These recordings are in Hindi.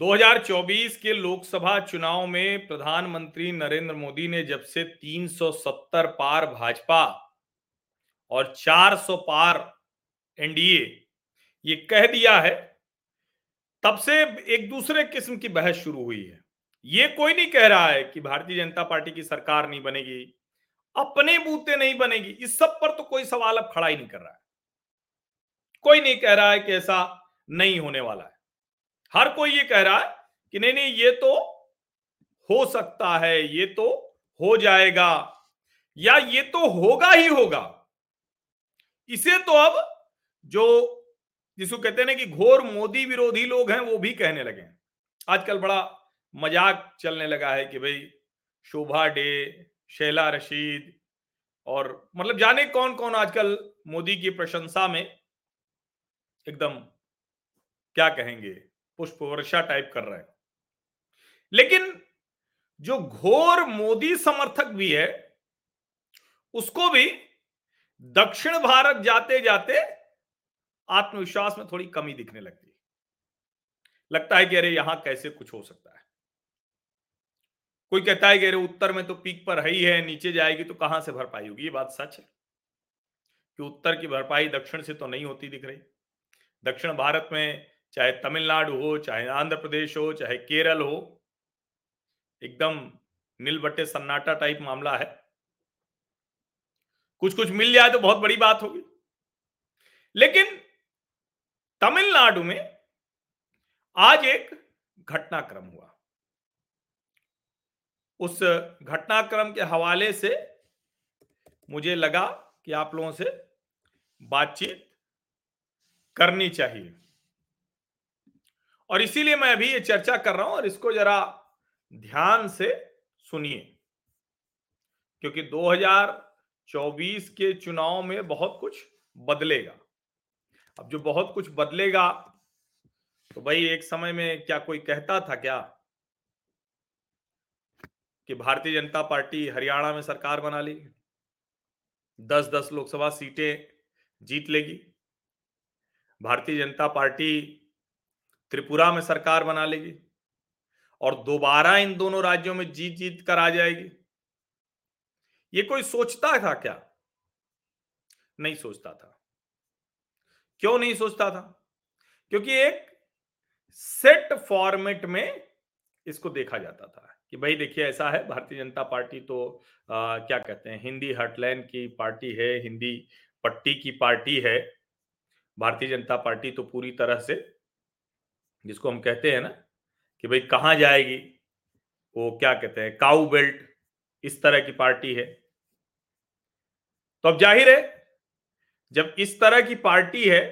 2024 के लोकसभा चुनाव में प्रधानमंत्री नरेंद्र मोदी ने जब से 370 पार भाजपा और 400 पार एनडीए, ये कह दिया है, तब से एक दूसरे किस्म की बहस शुरू हुई है। ये कोई नहीं कह रहा है कि भारतीय जनता पार्टी की सरकार नहीं बनेगी, अपने बूते नहीं बनेगी, इस सब पर तो कोई सवाल अब खड़ा ही नहीं कर रहा है। कोई नहीं कह रहा है कि ऐसा नहीं होने वाला है। हर कोई ये कह रहा है कि नहीं नहीं, ये तो हो सकता है, ये तो हो जाएगा, या ये तो होगा ही होगा। इसे तो अब जो जिसको कहते हैं ना कि घोर मोदी विरोधी लोग हैं, वो भी कहने लगे हैं। आजकल बड़ा मज़ाक चलने लगा है कि भाई शोभा डे, शैला रशीद और मतलब जाने कौन कौन आजकल मोदी की प्रशंसा में एकदम क्या कहेंगे? पुष्प वर्षा टाइप कर रहे हैं। लेकिन जो घोर मोदी समर्थक भी है, उसको भी दक्षिण भारत जाते जाते आत्मविश्वास में थोड़ी कमी दिखने लगती है। लगता है कि अरे यहाँ कैसे कुछ हो सकता है? कोई कहता है कि अरे उत्तर में तो पीक पर है ही है, नीचे जाएगी तो कहाँ से भरपाई होगी? ये बात सच है कि उत्तर की भरपाई दक्षिण से तो नहीं होती दिख रही। दक्षिण भारत में चाहे तमिलनाडु हो, चाहे आंध्र प्रदेश हो, चाहे केरल हो, एकदम नील बट्टे सन्नाटा टाइप मामला है। कुछ कुछ मिल जाए तो बहुत बड़ी बात होगी। लेकिन तमिलनाडु में आज एक घटनाक्रम हुआ। उस घटनाक्रम के हवाले से मुझे लगा कि आप लोगों से बातचीत करनी चाहिए। और इसीलिए मैं अभी ये चर्चा कर रहा हूँ और इसको जरा ध्यान से सुनिए। क्योंकि 2024 के चुनाव में बहुत कुछ बदलेगा। अब जो बहुत कुछ बदलेगा तो भाई एक समय में क्या कोई कहता था क्या? कि भारतीय जनता पार्टी हरियाणा में सरकार बना लेगी। दस दस लोकसभा सीटें जीत लेगी। भारतीय जनता पार्टी त्रिपुरा में सरकार बना लेगी और दोबारा इन दोनों राज्यों में जीत जीत कर आ जाएगी। ये कोई सोचता था क्या? नहीं सोचता था। क्यों नहीं सोचता था? क्योंकि एक सेट फॉर्मेट में इसको देखा जाता था कि भाई देखिए ऐसा है भारतीय जनता पार्टी तो आ, क्या कहते हैं हिंदी हटलैंड की पार्टी है हिंदी पट्टी की पार्टी है। भारतीय जनता पार्टी तो पूरी तरह से जिसको हम कहते हैं ना कि भाई कहाँ जाएगी? वो क्या कहते हैं? काउ बेल्ट इस तरह की पार्टी है। तो अब ज़ाहिर है, जब इस तरह की पार्टी है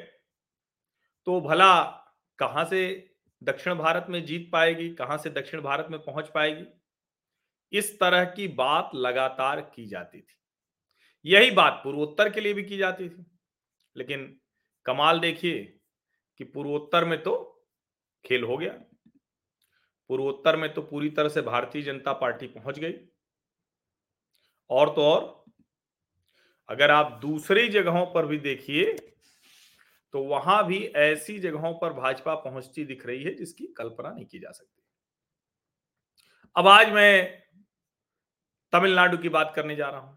तो भला कहाँ से दक्षिण भारत में जीत पाएगी? कहाँ से दक्षिण भारत में पहुँच पाएगी? इस तरह की बात लगातार की जाती थी। यही बात पूर्वोत्तर के लिए भी की जाती थी। लेकिन कमाल देखिए कि पूर्वोत्तर में तो खेल हो गया। पूर्वोत्तर में तो पूरी तरह से भारतीय जनता पार्टी पहुँच गई। और तो और, अगर आप दूसरी जगहों पर भी देखिए तो वहाँ भी ऐसी जगहों पर भाजपा पहुँचती दिख रही है जिसकी कल्पना नहीं की जा सकती। अब आज मैं तमिलनाडु की बात करने जा रहा हूँ।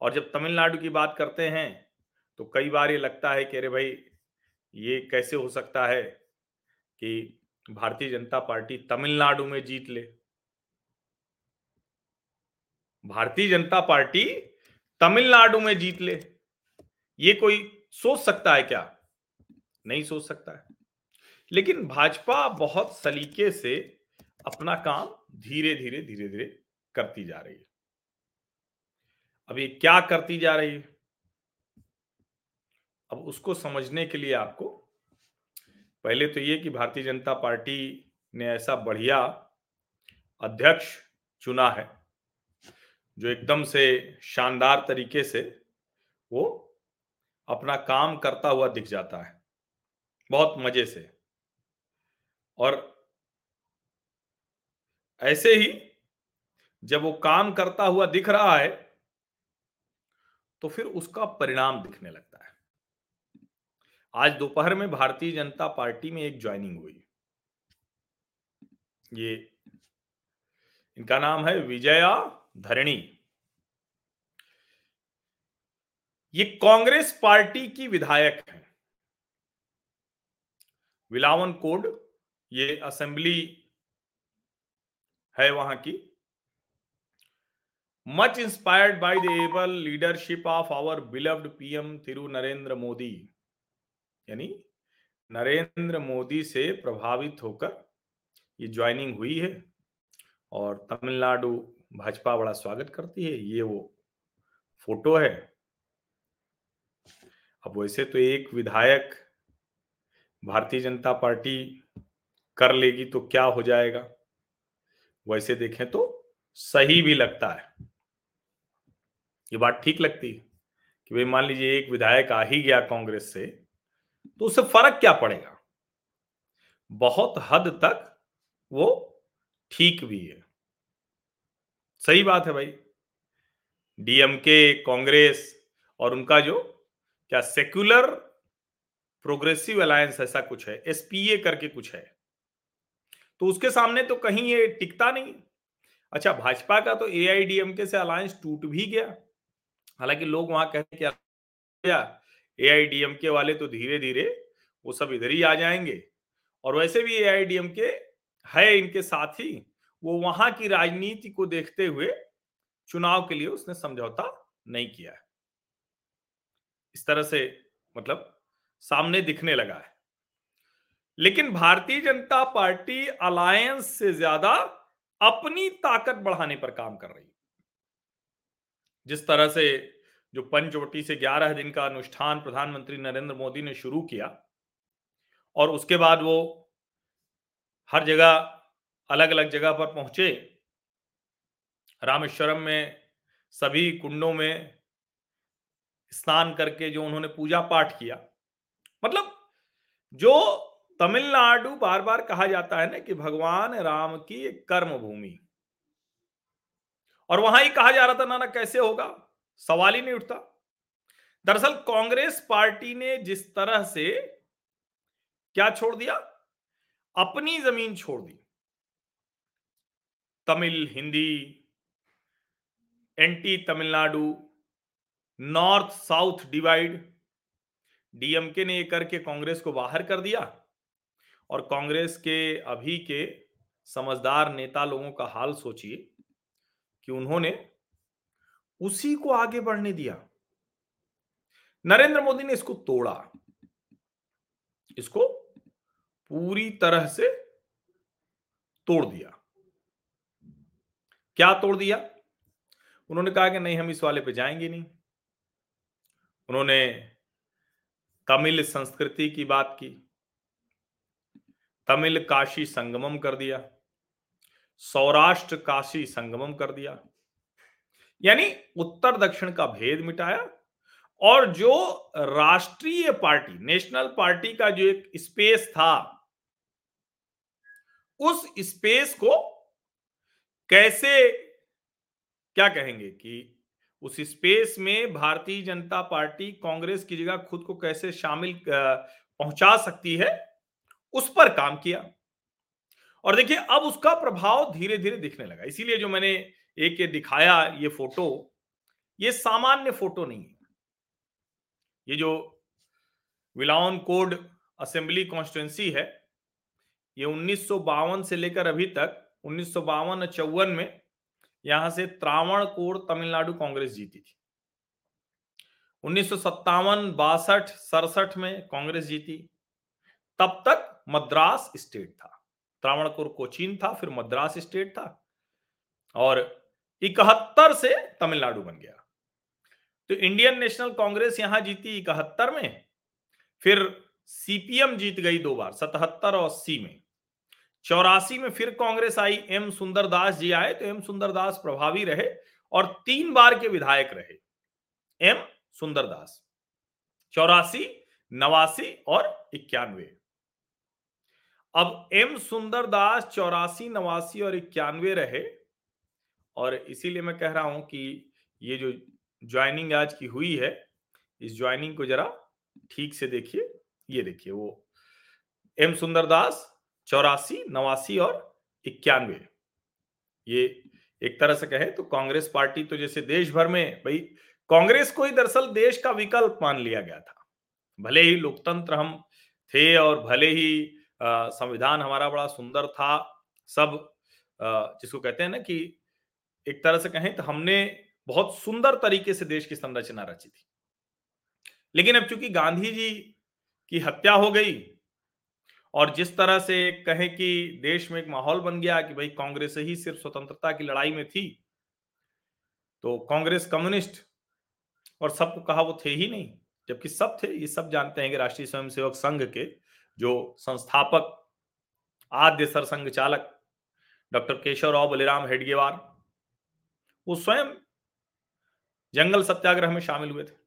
और जब तमिलनाडु की बात करते हैं तो कई बार ये लगता है कि अरे भाई, ये कैसे हो सकता है? कि भारतीय जनता पार्टी तमिलनाडु में जीत ले। भारतीय जनता पार्टी तमिलनाडु में जीत ले। ये कोई सोच सकता है क्या? नहीं सोच सकता है। लेकिन भाजपा बहुत सलीके से अपना काम धीरे धीरे धीरे धीरे करती जा रही है। अब ये क्या करती जा रही है? अब उसको समझने के लिए आपको पहले तो ये कि भारतीय जनता पार्टी ने ऐसा बढ़िया अध्यक्ष चुना है, जो एकदम से शानदार तरीके से वो अपना काम करता हुआ दिख जाता है, बहुत मज़े से। और ऐसे ही जब वो काम करता हुआ दिख रहा है तो फिर उसका परिणाम दिखने लगता है। आज दोपहर में भारतीय जनता पार्टी में एक ज्वाइनिंग हुई। ये इनका नाम है विजया धरणी। ये कांग्रेस पार्टी की विधायक है। विलावन कोड, ये असेंबली है वहाँ की। Much inspired by the able leadership of our beloved PM Thiru Narendra Modi यानी नरेंद्र मोदी से प्रभावित होकर ये ज्वाइनिंग हुई है और तमिलनाडु भाजपा बड़ा स्वागत करती है। ये वो फ़ोटो है। अब वैसे तो एक विधायक भारतीय जनता पार्टी कर लेगी तो क्या हो जाएगा? वैसे देखें तो सही भी लगता है। ये बात ठीक लगती है कि भाई मान लीजिए एक विधायक आ ही गया कांग्रेस से तो उससे फ़र्क क्या पड़ेगा? बहुत हद तक वो ठीक भी है। सही बात है भाई। डीएमके, कांग्रेस और उनका जो क्या सेक्युलर प्रोग्रेसिव अलायंस ऐसा कुछ है, एसपीए करके कुछ है तो उसके सामने तो कहीं ये टिकता नहीं। अच्छा भाजपा का तो एआईडीएमके से अलायंस टूट भी गया। हालाँकि लोग वहाँ कहें क्या एआईडीएमके वाले तो धीरे धीरे वो सब इधर ही आ जाएँगे। और वैसे भी ए एआईडीएमके है इनके साथ ही, वो वहाँ की राजनीति को देखते हुए चुनाव के लिए उसने समझौता नहीं किया है। इस तरह से मतलब सामने दिखने लगा है। लेकिन भारतीय जनता पार्टी अलायंस से ज़्यादा अपनी ताकत बढ़ाने पर काम कर रही है। जिस तरह से जो पंचवटी से 11 दिन का अनुष्ठान प्रधानमंत्री नरेंद्र मोदी ने शुरू किया, और उसके बाद वो हर जगह अलग अलग जगह पर पहुँचे। रामेश्वरम में, सभी कुंडों में स्नान करके जो उन्होंने पूजा पाठ किया। मतलब जो तमिलनाडु बार बार कहा जाता है ना कि भगवान राम की कर्म भूमि और वहाँ ही कहा जा रहा था ना ना कैसे होगा? सवाल ही नहीं उठता। दरअसल कांग्रेस पार्टी ने जिस तरह से क्या छोड़ दिया? अपनी ज़मीन छोड़ दी। Tamil, Hindi anti Tamil Nadu, north, south divide. DMK ने ये करके कांग्रेस को बाहर कर दिया और कांग्रेस के अभी के समझदार नेता लोगों का हाल सोचिए कि उन्होंने उसी को आगे बढ़ने दिया। नरेंद्र मोदी ने इसको तोड़ा। इसको पूरी तरह से तोड़ दिया। क्या तोड़ दिया? उन्होंने कहा कि नहीं, हम इस वाले पे जाएँगे नहीं। उन्होंने तमिल संस्कृति की बात की। तमिल काशी संगमम कर दिया। सौराष्ट्र काशी संगमम कर दिया। यानी उत्तर दक्षिण का भेद मिटाया और जो राष्ट्रीय पार्टी, नेशनल पार्टी का जो एक स्पेस था, उस स्पेस को कैसे, क्या कहेंगे कि उस स्पेस में भारतीय जनता पार्टी कांग्रेस की जगह खुद को कैसे शामिल पहुँचा सकती है, उस पर काम किया। और देखिए, अब उसका प्रभाव धीरे धीरे दिखने लगा। इसीलिए जो मैंने एक ये दिखाया ये फ़ोटो, ये सामान्य फ़ोटो नहीं है। ये जो विलाउन कोड असेंबली कॉन्स्टिट्युएंसी है, ये उन्नीस से लेकर अभी तक, उन्नीस सौ में यहाँ से त्रावण कोड तमिलनाडु कांग्रेस जीती थी। उन्नीस सौ सत्तावन, बासठ, सड़सठ में कांग्रेस जीती। तब तक मद्रास स्टेट था। त्रावणकोर कोचीन था, फिर मद्रास स्टेट था और इकहत्तर से तमिलनाडु बन गया। तो इंडियन नेशनल कांग्रेस यहाँ जीती इकहत्तर में, फिर सीपीएम जीत गई दो बार, सतहत्तर और अस्सी में। चौरासी में फिर कांग्रेस आई, एम सुंदरदास जी आए तो एम सुंदरदास प्रभावी रहे और तीन बार के विधायक रहे, एम सुंदरदास। चौरासी, नवासी और इक्यानवे। अब एम सुंदरदास चौरासी, नवासी और इक्यानवे रहे और इसीलिए मैं कह रहा हूँ कि ये जो ज्वाइनिंग आज की हुई है, इस ज्वाइनिंग को जरा ठीक से देखिए, ये देखिए वो एम सुंदरदास चौरासी, नवासी और इक्यानवे। ये एक तरह से कहे तो कांग्रेस पार्टी तो जैसे देश भर में भाई कांग्रेस को ही दरअसल देश का विकल्प मान लिया गया था। भले ही लोकतंत्र हम थे और भले ही संविधान हमारा बड़ा सुंदर था, सब जिसको कहते हैं ना कि एक तरह से कहें तो हमने बहुत सुंदर तरीके से देश की संरचना रची थी। लेकिन अब चूँकि गांधी जी की हत्या हो गई और जिस तरह से कहें कि देश में एक माहौल बन गया कि भाई कांग्रेस ही सिर्फ़ स्वतंत्रता की लड़ाई में थी तो कांग्रेस कम्युनिस्ट और सबको कहा वो थे ही नहीं, जबकि सब थे, ये सब जानते हैं कि राष्ट्रीय स्वयंसेवक संघ के जो संस्थापक, आद्य सरसंघ चालक डॉक्टर केशव राव बलिराम हेडगेवार वो स्वयं जंगल सत्याग्रह में शामिल हुए थे।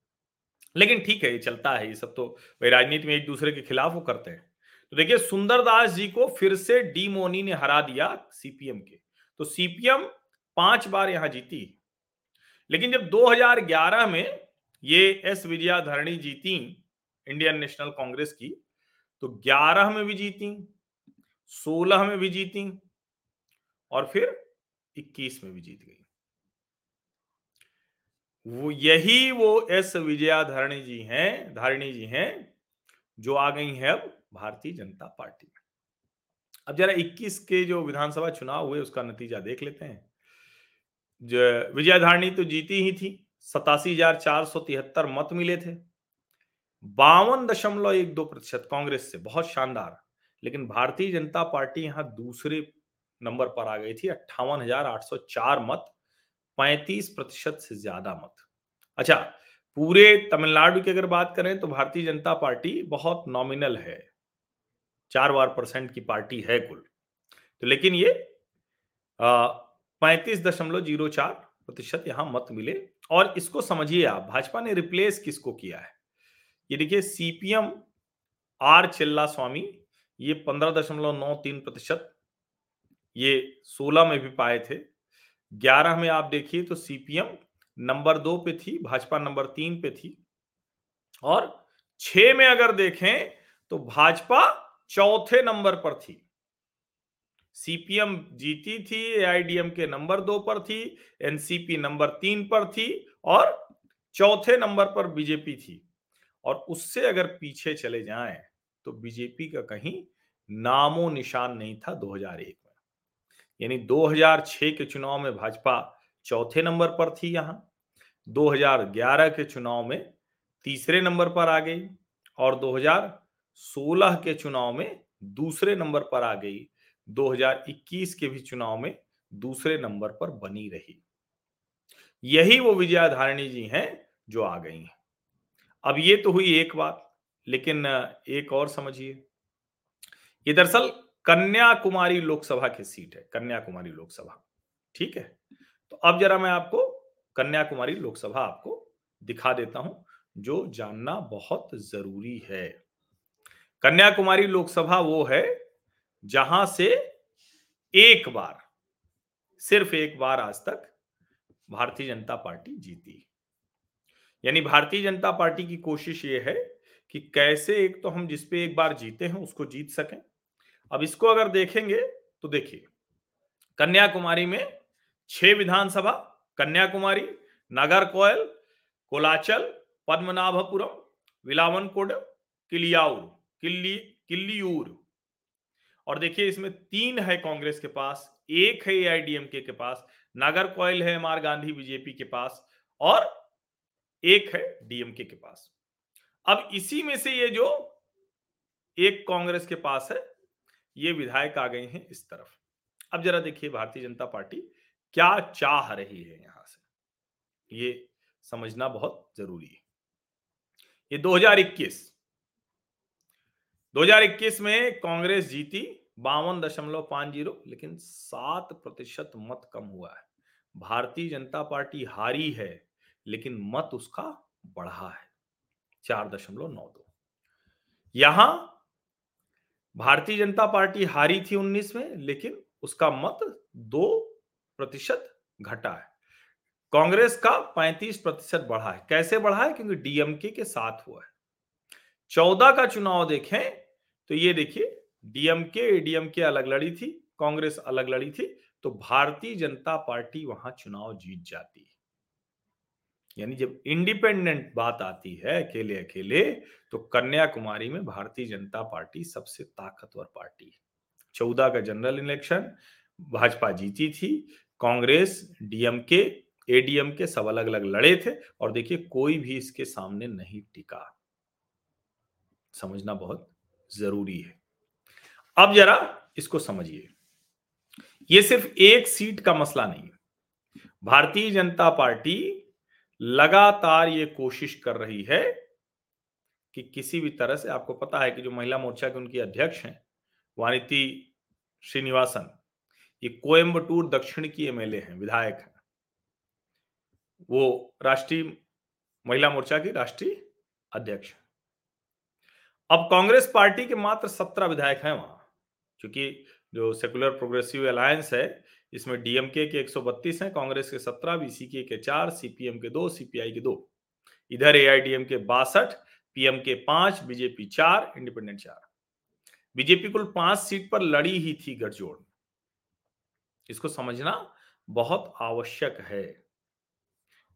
लेकिन ठीक है, ये चलता है, ये सब तो भाई राजनीति में एक दूसरे के खिलाफ वो करते हैं। तो देखिए सुंदरदास जी को फिर से डी मोनी ने हरा दिया सीपीएम के। तो सीपीएम पाँच बार यहाँ जीती। लेकिन जब 2011 में ये एस विजया धरणी जीती इंडियन नेशनल कांग्रेस की तो 11 में भी जीती 16 में भी जीती और फिर 21 में भी जीत गई। वो यही वो एस विजया धरणी जी हैं, धारिणी जी हैं, जो आ गई है अब भारतीय जनता पार्टी अब जरा 21 के जो विधानसभा चुनाव हुए, उसका नतीजा देख लेते हैं। विजया धारणी तो जीती ही थी, सतासी हज़ार चार सौ तिहत्तर मत मिले थे। बावन दशमलव एक दो प्रतिशत कांग्रेस से, बहुत शानदार। लेकिन भारतीय जनता पार्टी यहाँ दूसरे नंबर पर आ गई थी, अट्ठावन हज़ार आठ सौ चार मत। पैंतीस प्रतिशत से ज़्यादा मत। अच्छा पूरे तमिलनाडु की अगर बात करें तो भारतीय जनता पार्टी बहुत नॉमिनल है। चार बार परसेंट की पार्टी है कुल। तो लेकिन ये पैंतीस दशमलव ज़ीरो चार प्रतिशत यहाँ मत मिले। और इसको समझिए आप, भाजपा ने रिप्लेस किसको किया है? ये देखिए सीपीएम आर चिल्ला स्वामी ये पंद्रह दशमलव नौ तीन प्रतिशत, ये सोलह में भी पाए थे। ग्यारह में आप देखिए तो सीपीएम नंबर दो पे थी, भाजपा नंबर तीन पे थी। और छ में अगर देखें तो भाजपा चौथे नंबर पर थी। सीपीएम जीती थी एआईडीएम के नंबर दो पर थी एनसीपी नंबर तीन पर थी और चौथे नंबर पर बीजेपी थी। और उससे अगर पीछे चले जाएँ तो बीजेपी का कहीं नामो निशान नहीं था 2001 में। यानी 2006 के चुनाव में भाजपा चौथे नंबर पर थी यहाँ। 2011 के चुनाव में तीसरे नंबर पर आ गई और 2016 के चुनाव में दूसरे नंबर पर आ गई। 2021 के भी चुनाव में दूसरे नंबर पर बनी रही। यही वो विजया धारिणी जी हैं जो आ गई हैं। अब ये तो हुई एक बात, लेकिन एक और समझिए। ये दरअसल कन्याकुमारी लोकसभा की सीट है, कन्याकुमारी लोकसभा। ठीक है? तो अब जरा मैं आपको कन्याकुमारी लोकसभा आपको दिखा देता हूँ, जो जानना बहुत ज़रूरी है। कन्याकुमारी लोकसभा वो है, जहाँ से एक बार, सिर्फ़ एक बार आज तक भारतीय जनता पार्टी जीती। यानी भारतीय जनता पार्टी की कोशिश ये है कि कैसे एक तो हम जिसपे एक बार जीते हैं, उसको जीत सकें अब इसको अगर देखेंगे तो देखिए, कन्याकुमारी में छह विधानसभा, कन्याकुमारी नागर कोयल कोलाचल, पद्मनाभपुरम विलावनकोड किलियाउर, किल्ली, किल्लीयूर। और देखिए, इसमें तीन है कांग्रेस के पास, एक है एआईडीएमके के पास नागर कोयल है एम आर गांधी बीजेपी के पास और एक है डीएमके के पास। अब इसी में से ये जो एक कांग्रेस के पास है ये विधायक आ गए हैं इस तरफ़। अब जरा देखिए भारतीय जनता पार्टी क्या चाह रही है यहाँ से। ये समझना बहुत ज़रूरी है। ये 2021 2021 में कांग्रेस जीती बावन दशमलव पाँच ज़ीरो, लेकिन सात प्रतिशत मत कम हुआ है। भारतीय जनता पार्टी हारी है, लेकिन मत उसका बढ़ा है, चार दशमलव नौ दो। यहाँ भारतीय जनता पार्टी हारी थी उन्नीस में, लेकिन उसका मत दो प्रतिशत घटा है। कांग्रेस का पैंतीस प्रतिशत बढ़ा है। कैसे बढ़ा है? क्योंकि डीएमके के साथ हुआ है। चौदह का चुनाव देखें तो ये देखिए, डीएमके एडीएमके अलग लड़ी थी, कांग्रेस अलग लड़ी थी तो भारतीय जनता पार्टी वहाँ चुनाव जीत जाती यानी जब इंडिपेंडेंट बात आती है अकेले अकेले तो कन्याकुमारी में भारतीय जनता पार्टी सबसे ताकतवर पार्टी है। चौदह का जनरल इलेक्शन, भाजपा जीती थी, कांग्रेस, डीएमके एडीएम के सब अलग अलग लड़े थे और देखिए कोई भी इसके सामने नहीं टिका। समझना बहुत ज़रूरी है। अब जरा इसको समझिए। ये सिर्फ़ एक सीट का मसला नहीं भारतीय जनता पार्टी लगातार ये कोशिश कर रही है कि किसी भी तरह से आपको पता है कि जो महिला मोर्चा के उनकी अध्यक्ष हैं, वानिति श्रीनिवासन, ये कोयम्बटूर दक्षिण की एमएलए हैं, विधायक हैं। वो राष्ट्रीय महिला मोर्चा की राष्ट्रीय अध्यक्ष अब कांग्रेस पार्टी के मात्र सत्रह विधायक हैं वहाँ, क्योंकि जो सेकुलर प्रोग्रेसिव अलायंस है इसमें डीएमके के 132 हैं, कांग्रेस के 17 बीसीके के चार, सीपीएम के दो, सीपीआई के दो। इधर एआईडीएम के बासठ, पीएम के पाँच, बीजेपी चार, इंडिपेंडेंट चार। बीजेपी कुल पाँच सीट पर लड़ी ही थी गठजोड़। इसको समझना बहुत आवश्यक है।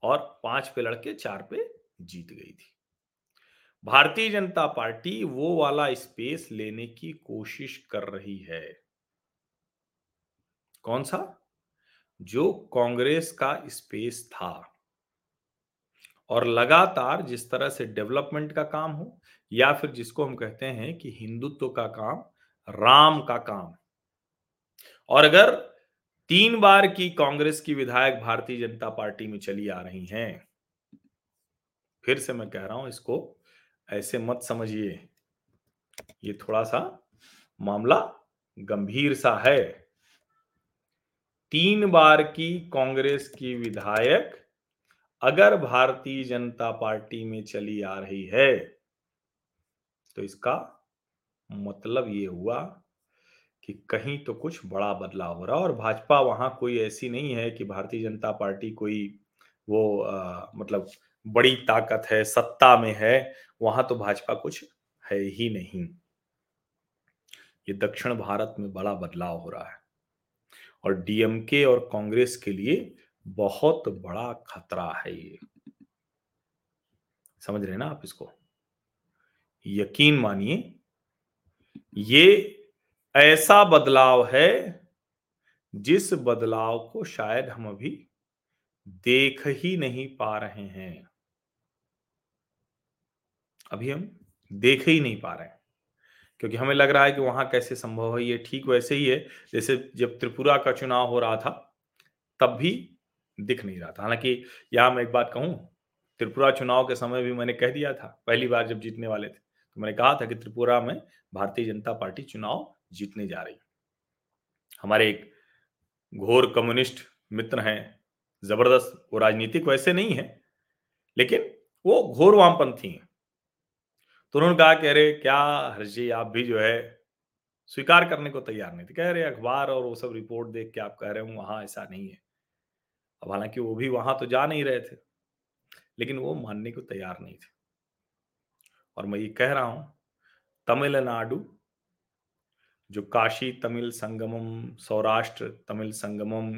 और पाँच पे लड़के चार पे जीत गई थी। भारतीय जनता पार्टी वो वाला स्पेस लेने की कोशिश कर रही है। कौन सा? जो कांग्रेस का स्पेस था। और लगातार जिस तरह से डेवलपमेंट का काम हो, या फिर जिसको हम कहते हैं कि हिंदुत्व का काम, राम का काम। और अगर तीन बार की कांग्रेस की विधायक भारतीय जनता पार्टी में चली आ रही हैं, फिर से मैं कह रहा हूँ, इसको ऐसे मत समझिए। ये थोड़ा सा मामला गंभीर सा है। तीन बार की कांग्रेस की विधायक अगर भारतीय जनता पार्टी में चली आ रही है तो इसका मतलब ये हुआ कि कहीं तो कुछ बड़ा बदलाव हो रहा और भाजपा वहाँ कोई ऐसी नहीं है कि भारतीय जनता पार्टी कोई वो आ, मतलब बड़ी ताकत है सत्ता में है वहाँ तो भाजपा कुछ है ही नहीं। ये दक्षिण भारत में बड़ा बदलाव हो रहा है। और डीएमके और कांग्रेस के लिए बहुत बड़ा खतरा है ये। समझ रहे ना आप इसको? यकीन मानिए, ये ऐसा बदलाव है, जिस बदलाव को शायद हम अभी देख ही नहीं पा रहे हैं। अभी हम देख ही नहीं पा रहे हैं। क्योंकि हमें लग रहा है कि वहाँ कैसे संभव है, ये ठीक वैसे ही है। जैसे जब त्रिपुरा का चुनाव हो रहा था, तब भी दिख नहीं रहा था। हालाँकि यहाँ मैं एक बात कहूँ, त्रिपुरा चुनाव के समय भी मैंने कह दिया था, पहली बार जब जीतने वाले थे तो मैंने कहा था कि त्रिपुरा में भारतीय जनता पार्टी चुनाव जीतने जा रही हमारे एक घोर कम्युनिस्ट मित्र हैं, ज़बरदस्त, वो राजनीतिक वैसे नहीं है, लेकिन वो घोर वामपंथी हैं। तो उन्होंने कहा कह रहे क्या हर्ष जी, आप भी जो है, स्वीकार करने को तैयार नहीं। थे कह रहे, अखबार और वो सब रिपोर्ट देख के आप कह रहे हो वहाँ ऐसा नहीं है। अब हालाँकि वो भी वहाँ तो जा नहीं रहे थे, लेकिन वो मानने को तैयार नहीं थे। और मैं ये कह रहा हूँ, तमिलनाडु, जो काशी तमिल संगमम, सौराष्ट्र तमिल संगमम,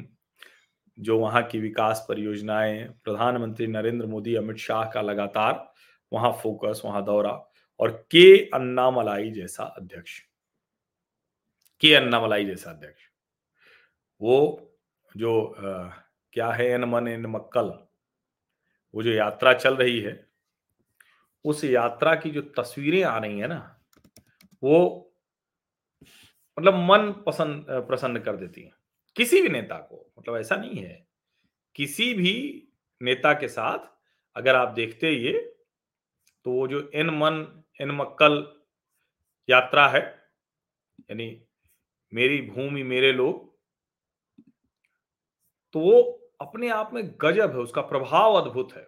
जो वहाँ की विकास परियोजनाएँ, प्रधानमंत्री नरेंद्र मोदी, अमित शाह का लगातार वहाँ फोकस, वहाँ दौरा और के अन्नामलाई जैसा अध्यक्ष। के अन्नामलाई जैसा अध्यक्ष। वो जो आ, क्या है एन मन एन मक्कल? वो जो यात्रा चल रही है उस यात्रा की जो तस्वीरें आ रही है ना वो मतलब मन पसंद प्रसन्न कर देती है। किसी भी नेता को मतलब ऐसा नहीं है। किसी भी नेता के साथ अगर आप देखते ये तो वो जो इन मन इन मक्कल यात्रा है, यानी मेरी भूमि, मेरे लोग तो वो अपने आप में गजब है, उसका प्रभाव अद्भुत है।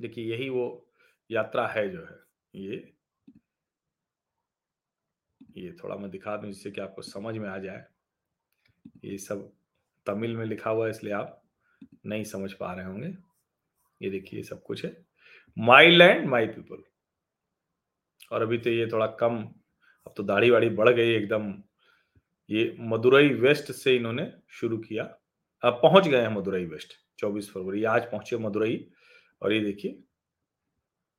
देखिए, यही वो यात्रा है जो है, ये ये थोड़ा मैं दिखा दूँ जिससे कि आपको समझ में आ जाए। ये सब तमिल में लिखा हुआ है, इसलिए आप नहीं समझ पा रहे होंगे। ये देखिए सब कुछ है। माई लैंड माई पीपल और अभी तो ये थोड़ा कम, अब तो दाढ़ी वाड़ी बढ़ गई एकदम। ये मदुरई वेस्ट से इन्होंने शुरू किया। अब पहुँच गए हैं मदुरई वेस्ट 24 फरवरी। आज पहुँचे मदुरई और ये देखिए,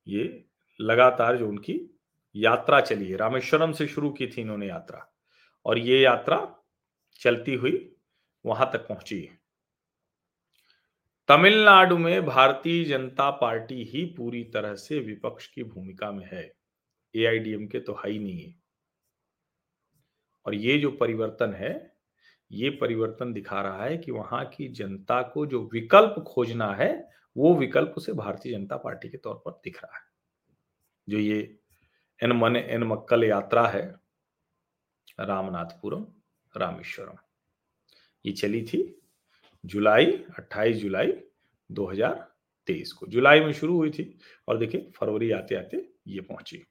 ये लगातार जो उनकी यात्रा चली है, रामेश्वरम से शुरू की थी इन्होंने यात्रा और ये यात्रा चलती हुई वहाँ तक पहुँची है। तमिलनाडु में भारतीय जनता पार्टी ही पूरी तरह से विपक्ष की भूमिका में है। एआईडीएमके तो है ही नहीं है। और ये जो परिवर्तन है, ये परिवर्तन दिखा रहा है कि वहाँ की जनता को जो विकल्प खोजना है, वो विकल्प उसे भारतीय जनता पार्टी के तौर पर दिख रहा है। जो ये एन मन, एन मक्कल यात्रा है, रामनाथपुरम, रामेश्वरम, ये चली थी जुलाई 28 जुलाई 2023 को। जुलाई में शुरू हुई थी और देखिए फरवरी आते आते ये पहुँची।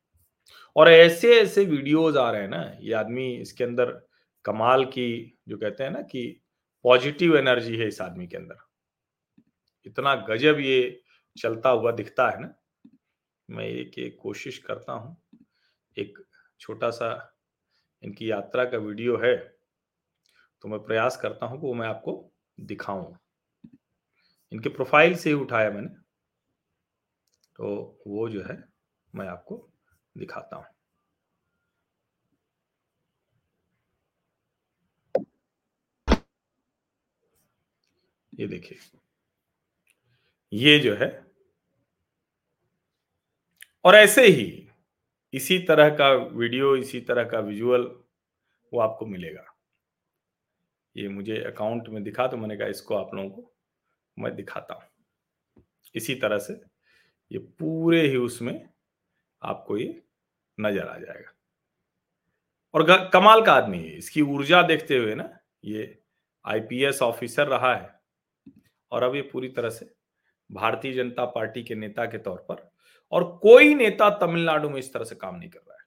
और ऐसे ऐसे वीडियोस आ रहे हैं ना, ये आदमी इसके अंदर कमाल की जो कहते हैं ना कि पॉजिटिव एनर्जी है इस आदमी के अंदर। इतना गजब ये चलता हुआ दिखता है ना। मैं एक एक कोशिश करता हूँ। एक छोटा सा इनकी यात्रा का वीडियो है तो मैं प्रयास करता हूँ कि वो मैं आपको दिखाऊँ। इनके प्रोफ़ाइल से ही उठाया मैंने। तो वो जो है, मैं आपको दिखाता हूँ ये देखिए। ये जो है, और ऐसे ही इसी तरह का वीडियो, इसी तरह का विजुअल वो आपको मिलेगा। ये मुझे अकाउंट में दिखा तो मैंने कहा इसको आप लोगों को मैं दिखाता हूँ। इसी तरह से ये पूरे ही उसमें आपको ये नज़र आ जाएगा। और कमाल का आदमी है, इसकी ऊर्जा देखते हुए ना, ये आईपीएस ऑफिसर रहा है। और अब ये पूरी तरह से भारतीय जनता पार्टी के नेता के तौर पर और कोई नेता तमिलनाडु में इस तरह से काम नहीं कर रहा है।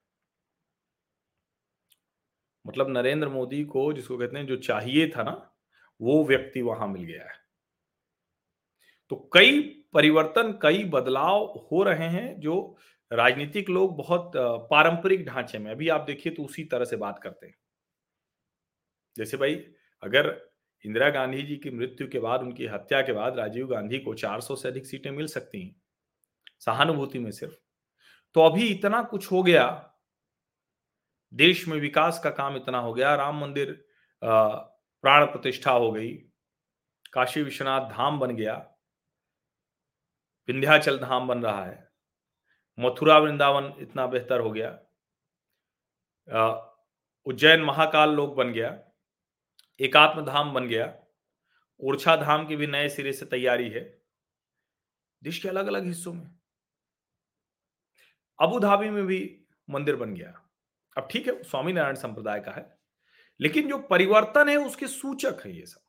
मतलब नरेंद्र मोदी को, जिसको कहते हैं, जो चाहिए था ना, वो व्यक्ति वहाँ मिल गया है। तो कई परिवर्तन, कई बदलाव हो रहे हैं जो राजनीतिक लोग बहुत पारंपरिक ढांचे में, अभी आप देखिए तो उसी तरह से बात करते हैं। जैसे भाई, अगर इंदिरा गांधी जी की मृत्यु के बाद, उनकी हत्या के बाद राजीव गांधी को 400 से अधिक सीटें मिल सकती हैं, सहानुभूति में सिर्फ़ तो अभी इतना कुछ हो गया, देश में विकास का काम इतना हो गया, राम मंदिर प्राण प्रतिष्ठा हो गई, काशी विश्वनाथ धाम बन गया, विंध्याचल धाम बन रहा है मथुरा वृंदावन इतना बेहतर हो गया। उज्जैन महाकाल लोक बन गया। एकात्म धाम बन गया। ओरछा धाम की भी नए सिरे से तैयारी है। देश के अलग अलग हिस्सों में। अबू धाबी में भी मंदिर बन गया। अब ठीक है, स्वामीनारायण संप्रदाय का है। लेकिन जो परिवर्तन है, उसके सूचक है ये सब।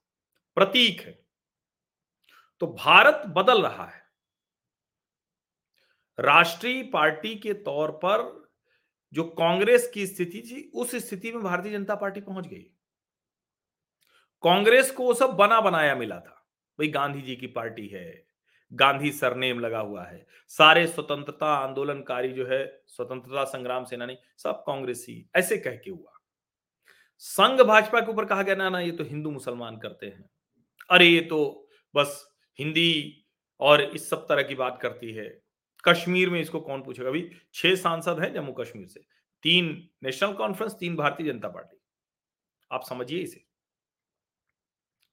प्रतीक है। तो भारत बदल रहा है। राष्ट्रीय पार्टी के तौर पर जो कांग्रेस की स्थिति थी, उस स्थिति में भारतीय जनता पार्टी पहुँच गई। कांग्रेस को वो सब बना बनाया मिला था। भाई गांधी जी की पार्टी है, गांधी सरनेम लगा हुआ है, सारे स्वतंत्रता आंदोलनकारी जो है, स्वतंत्रता संग्राम सेनानी, सब कांग्रेसी, ऐसे कह के हुआ। संघ भाजपा के ऊपर कहा गया, ना ना, ये तो हिंदू मुसलमान करते हैं। अरे, ये तो बस हिंदी और इस सब तरह की बात करती है। कश्मीर में इसको कौन पूछेगा? अभी छह सांसद हैं जम्मू कश्मीर से। तीन नेशनल कॉन्फ्रेंस, तीन भारतीय जनता पार्टी। आप समझिए इसे।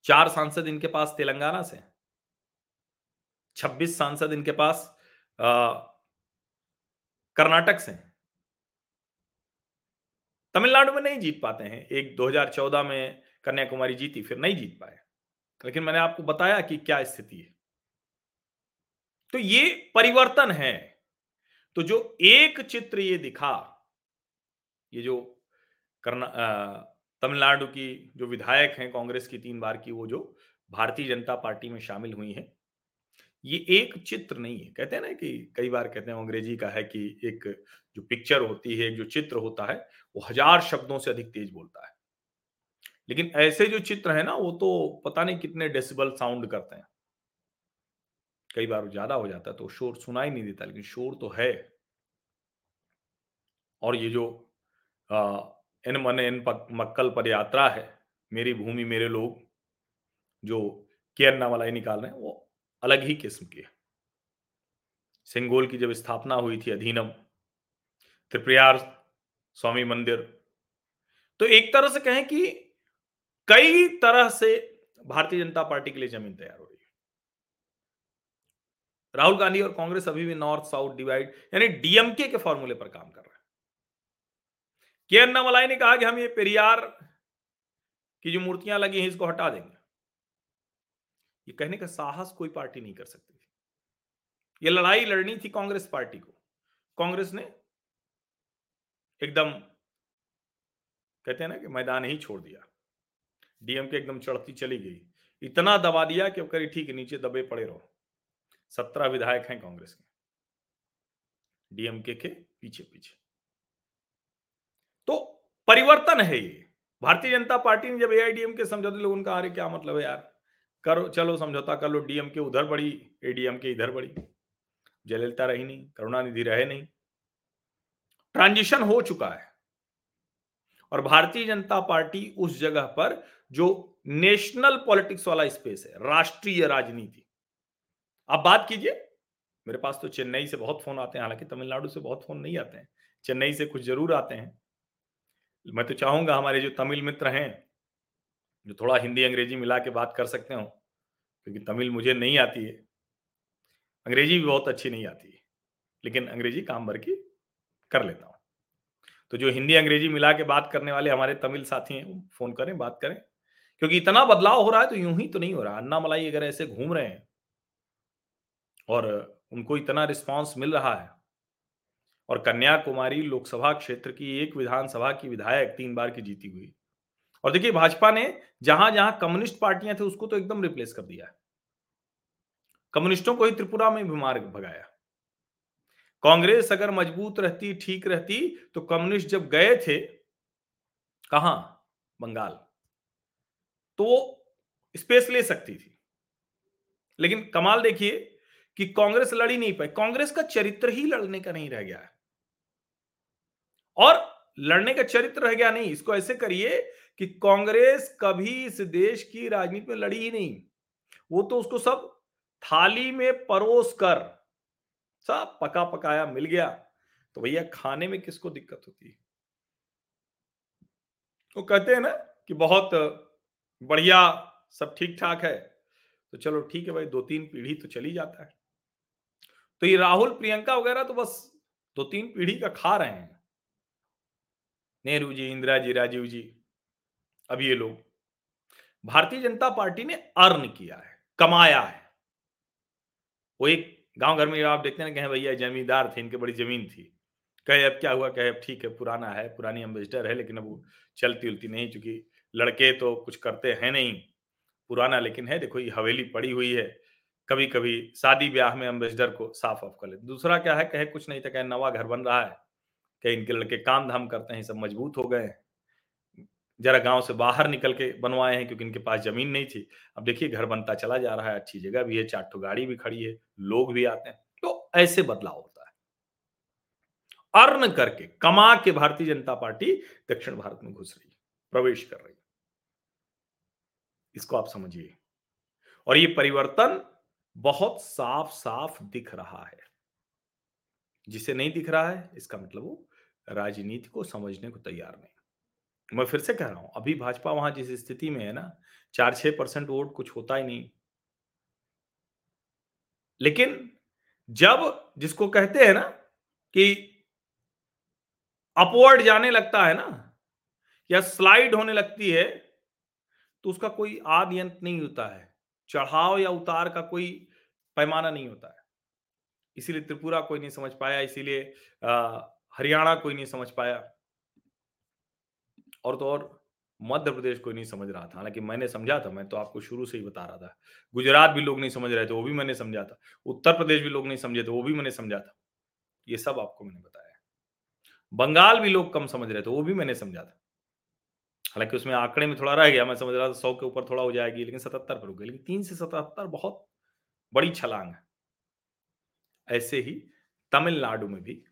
चार सांसद इनके पास तेलंगाना से 26 सांसद इनके पास कर्नाटक से तमिलनाडु में नहीं जीत पाते हैं। एक 2014 में कन्याकुमारी जीती, फिर नहीं जीत पाए। लेकिन मैंने आपको बताया कि क्या स्थिति है। तो ये परिवर्तन है। तो जो एक चित्र ये दिखा, ये जो करना तमिलनाडु की जो विधायक हैं कांग्रेस की तीन बार की, वो जो भारतीय जनता पार्टी में शामिल हुई हैं, ये एक चित्र नहीं है। कहते हैं ना कि कई बार कहते हैं अंग्रेज़ी का है कि एक जो पिक्चर होती है, एक जो चित्र होता है, वो हज़ार शब्दों से अधिक तेज बोलता है। लेकिन ऐसे जो चित्र है ना, वो तो पता नहीं कितने डेसिबल साउंड करते हैं। कई बार ज़्यादा हो जाता है तो शोर सुनाई नहीं देता, लेकिन शोर तो है। और ये जो इन मन इन मक्कल पर यात्रा है, मेरी भूमि, मेरे लोग, जो के अन्नामलाई निकाल रहे हैं, वो अलग ही किस्म की है। सिंगोल की जब स्थापना हुई थी अधीनम, त्रिप्रयार स्वामी मंदिर तो एक तरह से कहें कि कई तरह से भारतीय जनता पार्टी के लिए ज़मीन तैयार हो रही है। राहुल गांधी और कांग्रेस अभी भी नॉर्थ साउथ डिवाइड, यानी डीएमके के फॉर्मूले पर काम कर रहे हैं। के अन्नामलाई ने कहा कि हम ये पेरियार की जो मूर्तियाँ लगी हैं, इसको हटा देंगे। ये कहने का साहस कोई पार्टी नहीं कर सकती ये लड़ाई लड़नी थी कांग्रेस पार्टी को। कांग्रेस ने एकदम, कहते हैं ना कि मैदान ही छोड़ दिया। डीएमके एकदम चढ़ती चली गई। इतना दबा दिया कि करी ठीक नीचे दबे पड़े रहो। सत्रह विधायक हैं कांग्रेस के। डीएमके के पीछे पीछे। तो परिवर्तन है ये। भारतीय जनता पार्टी ने जब एआईडीएम के समझौते लोग उनका अरे, क्या मतलब है यार? करो, चलो समझौता कर लो डीएम के उधर बढ़ी एडीएम के इधर बढ़ी जयललिता रही नहीं, करुणानिधि रहे नहीं। ट्रांजिशन हो चुका है। और भारतीय जनता पार्टी उस जगह पर जो नेशनल पॉलिटिक्स वाला स्पेस है, राष्ट्रीय राजनीति आप बात कीजिए। मेरे पास तो चेन्नई से बहुत फ़ोन आते हैं, हालाँकि तमिलनाडु से बहुत फ़ोन नहीं आते हैं। चेन्नई से कुछ ज़रूर आते हैं। मैं तो चाहूँगा हमारे जो तमिल मित्र हैं, जो थोड़ा हिंदी, अंग्रेज़ी मिला के बात कर सकते हो, क्योंकि तमिल मुझे नहीं आती है। अंग्रेज़ी भी बहुत अच्छी नहीं आती है, लेकिन अंग्रेज़ी काम भर की कर लेता हूँ। तो जो हिंदी, अंग्रेज़ी मिला के बात करने वाले हमारे तमिल साथी हैं फ़ोन करें, बात करें। क्योंकि इतना बदलाव हो रहा है तो यूँ ही तो नहीं हो रहा। अन्ना मलाई अगर ऐसे घूम रहे हैं और उनको इतना रिस्पांस मिल रहा है। और कन्याकुमारी लोकसभा क्षेत्र की एक विधानसभा की विधायक तीन बार की जीती हुई। और देखिए, भाजपा ने जहाँ जहाँ कम्युनिस्ट पार्टियाँ थे, उसको तो एकदम रिप्लेस कर दिया कम्युनिस्टों को ही त्रिपुरा में भी मार भगाया। कांग्रेस अगर मज़बूत रहती, ठीक रहती तो कम्युनिस्ट जब गए थे, कहा? बंगाल। तो स्पेस ले सकती थी। लेकिन कमाल देखिए कि कांग्रेस लड़ी नहीं पाई। कांग्रेस का चरित्र ही लड़ने का नहीं रह गया और लड़ने का चरित्र रह गया नहीं। इसको ऐसे करिए कि कांग्रेस कभी इस देश की राजनीति में लड़ी ही नहीं। वो तो उसको सब थाली में परोस कर सब पका पकाया मिल गया। तो भैया, खाने में किसको दिक्कत होती है? वो कहते हैं ना कि बहुत बढ़िया, सब ठीक ठाक है। तो चलो ठीक है भाई दो तीन पीढ़ी तो चली जाता है। तो ये राहुल, प्रियंका वगैरह तो बस दो तीन पीढ़ी का खा रहे हैं। नेहरू जी, इंदिरा जी, राजीव जी, अब ये लोग। भारतीय जनता पार्टी ने अर्न किया है, कमाया है। वो एक गाँव घर में आप देखते हैं कहें, भैया, जमींदार थे, इनके बड़ी ज़मीन थी। कहे, अब क्या हुआ? कहे, अब ठीक है, पुराना है, पुरानी एम्बेसडर है, लेकिन अब चलती उलती नहीं चूँकि लड़के तो कुछ करते हैं नहीं। पुराना लेकिन है, देखो, ये हवेली पड़ी हुई है। कभी कभी शादी ब्याह में एम्बेसडर को साफ़ ऑफ़ कर ले दूसरा क्या है, कहे कुछ नहीं था कहे नवा घर बन रहा है। कहे इनके लड़के काम धाम करते हैं, सब मज़बूत हो गए जरा गाँव से बाहर निकल के बनवाए हैं क्योंकि इनके पास ज़मीन नहीं थी। अब देखिए, घर बनता चला जा रहा है, अच्छी जगह भी है, चार गाड़ी भी खड़ी है, लोग भी आते हैं। तो ऐसे बदलाव होता है। अर्न करके कमा के भारतीय जनता पार्टी दक्षिण भारत में घुस रही है, प्रवेश कर रही है। इसको आप समझिए। और ये परिवर्तन बहुत साफ़ साफ़ दिख रहा है। जिसे नहीं दिख रहा है, इसका मतलब वो राजनीति को समझने को तैयार नहीं। मैं फिर से कह रहा हूँ, अभी भाजपा वहाँ जिस स्थिति में है ना चार छह परसेंट वोट कुछ होता ही नहीं। लेकिन जब जिसको कहते हैं ना कि अपवर्ड जाने लगता है ना, या स्लाइड होने लगती है तो उसका कोई आदि अंत नहीं होता है। चढ़ाव या उतार का कोई पैमाना नहीं होता है। इसीलिए त्रिपुरा कोई नहीं समझ पाया, इसीलिए हरियाणा कोई नहीं समझ पाया। और तो और मध्य प्रदेश कोई नहीं समझ रहा था। हालाँकि मैंने समझा था, मैं तो आपको शुरू से ही बता रहा था। गुजरात भी लोग नहीं समझ रहे थे, वो भी मैंने समझा था। उत्तर प्रदेश भी लोग नहीं समझे थे, वो भी मैंने समझा था। ये सब आपको मैंने बताया बंगाल भी लोग कम समझ रहे थे, वो भी मैंने समझा था। हालाँकि उसमें आंकड़े में थोड़ा रह गया मैं समझ रहा था सौ के ऊपर थोड़ा हो जाएगी लेकिन सतहत्तर पर हो गई लेकिन तीन से सतहत्तर बहुत बड़ी छलांग है। ऐसे ही तमिलनाडु में भी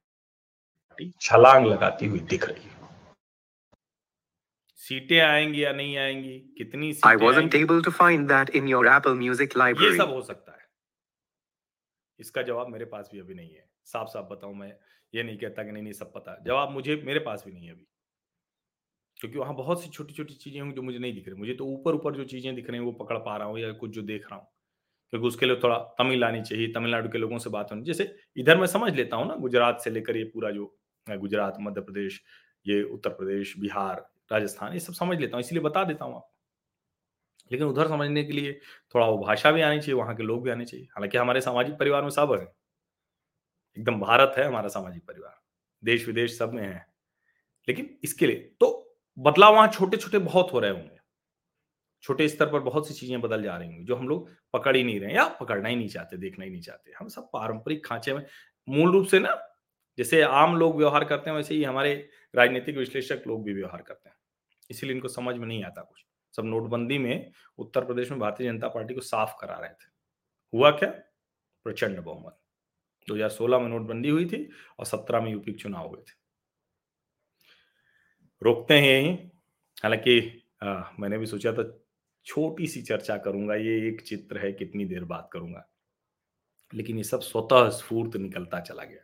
छलांग लगाती हुई दिख रही है। सीटें आएँगी या नहीं आएँगी कितनी I सीटें wasn't आएँगी? able to find that in your Apple ये सब हो सकता है। इसका जवाब मेरे पास भी अभी नहीं है। साफ़ साफ़ बताऊँ मैं ये नहीं कहता कि नहीं नहीं सब पता जवाब मुझे मेरे पास भी नहीं है अभी। क्योंकि वहाँ बहुत सी छोटी छोटी चीज़ें होंगी जो मुझे नहीं दिख रही। मुझे तो ऊपर ऊपर जो चीज़ें दिख रही हैं, वो पकड़ पा रहा हूँ या कुछ जो देख रहा हूँ। क्योंकि उसके लिए थोड़ा तमिल आनी चाहिए, तमिलनाडु के लोगों से बात होनी। जैसे इधर मैं समझ लेता हूँ ना, गुजरात से लेकर ये पूरा जो गुजरात, मध्य प्रदेश, ये उत्तर प्रदेश, बिहार, राजस्थान, ये सब समझ लेता हूँ, इसलिए बता देता हूँ आपको। लेकिन उधर समझने के लिए थोड़ा वो भाषा भी आनी चाहिए, वहाँ के लोग भी आने चाहिए। हालाँकि हमारे सामाजिक परिवार में सब है। एकदम भारत है हमारा सामाजिक परिवार। देश विदेश सब में है। लेकिन इसके लिए तो बदलाव वहाँ छोटे छोटे बहुत हो रहे होंगे। छोटे स्तर पर बहुत सी चीज़ें बदल जा रही होंगी, जो हम लोग पकड़ ही नहीं रहे या पकड़ना ही नहीं चाहते, देखना ही नहीं चाहते। हम सब पारंपरिक खांचे में, मूल रूप से ना, जैसे आम लोग व्यवहार करते हैं, वैसे ही हमारे राजनीतिक विश्लेषक लोग भी व्यवहार करते हैं। इसीलिए इनको समझ में नहीं आता कुछ। सब नोटबंदी में उत्तर प्रदेश में भारतीय जनता पार्टी को साफ़ करा रहे थे। हुआ क्या? प्रचंड बहुमत। 2016 में नोटबंदी हुई थी और 17 में यूपी चुनाव हुए थे। रोकते हैं यहीं। हालाँकि मैंने भी सोचा था, छोटी सी चर्चा करूँगा, ये एक चित्र है, कितनी देर बात करूँगा। लेकिन ये सब स्वतः स्फूर्त निकलता चला गया।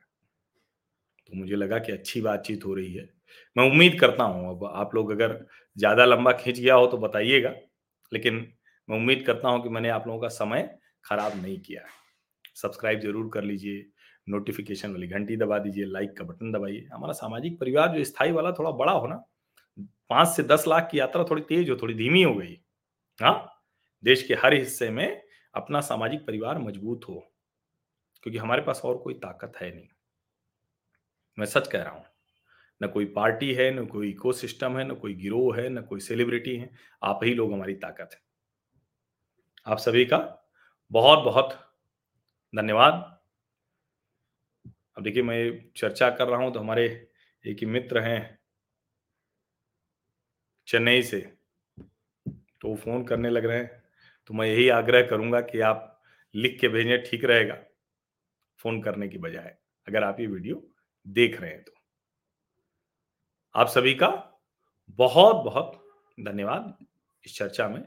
तो मुझे लगा कि अच्छी बातचीत हो रही है। मैं उम्मीद करता हूँ, अब आप लोग अगर ज़्यादा लंबा खींच गया हो तो बताइएगा। लेकिन मैं उम्मीद करता हूँ कि मैंने आप लोगों का समय खराब नहीं किया है। सब्सक्राइब ज़रूर कर लीजिए। नोटिफिकेशन वाली, घंटी दबा दीजिए लाइक का बटन दबाइए। हमारा सामाजिक परिवार जो स्थायी वाला थोड़ा बड़ा हो ना, पाँच से दस लाख की यात्रा थोड़ी तेज हो, थोड़ी धीमी हो गई हाँ? देश के हर हिस्से में अपना सामाजिक परिवार मज़बूत हो, क्योंकि हमारे पास और कोई ताकत है नहीं। मैं सच कह रहा हूँ, न कोई पार्टी है, न कोई इकोसिस्टम है, न कोई गिरोह है, न कोई सेलिब्रिटी है, आप ही लोग हमारी ताकत है। आप सभी का बहुत बहुत धन्यवाद। अब देखिए, मैं चर्चा कर रहा हूँ तो हमारे एक ही मित्र हैं। चेन्नई से। तो वो फ़ोन करने लग रहे हैं। तो मैं यही आग्रह करूँगा कि आप लिख के भेजें, ठीक रहेगा, फ़ोन करने की बजाय, अगर आप ये वीडियो देख रहे हैं तो। आप सभी का बहुत बहुत धन्यवाद इस चर्चा में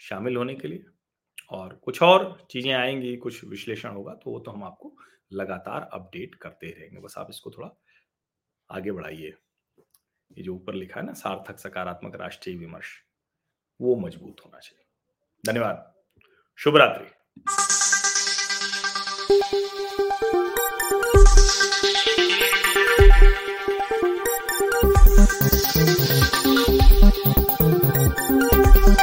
शामिल होने के लिए। और कुछ और चीज़ें आएँगी, कुछ विश्लेषण होगा तो वो तो हम आपको लगातार अपडेट करते रहेंगे। बस आप इसको थोड़ा आगे बढ़ाइए। ये जो ऊपर लिखा है ना, सार्थक सकारात्मक राष्ट्रीय विमर्श, वो मज़बूत होना चाहिए। धन्यवाद। शुभ रात्रि।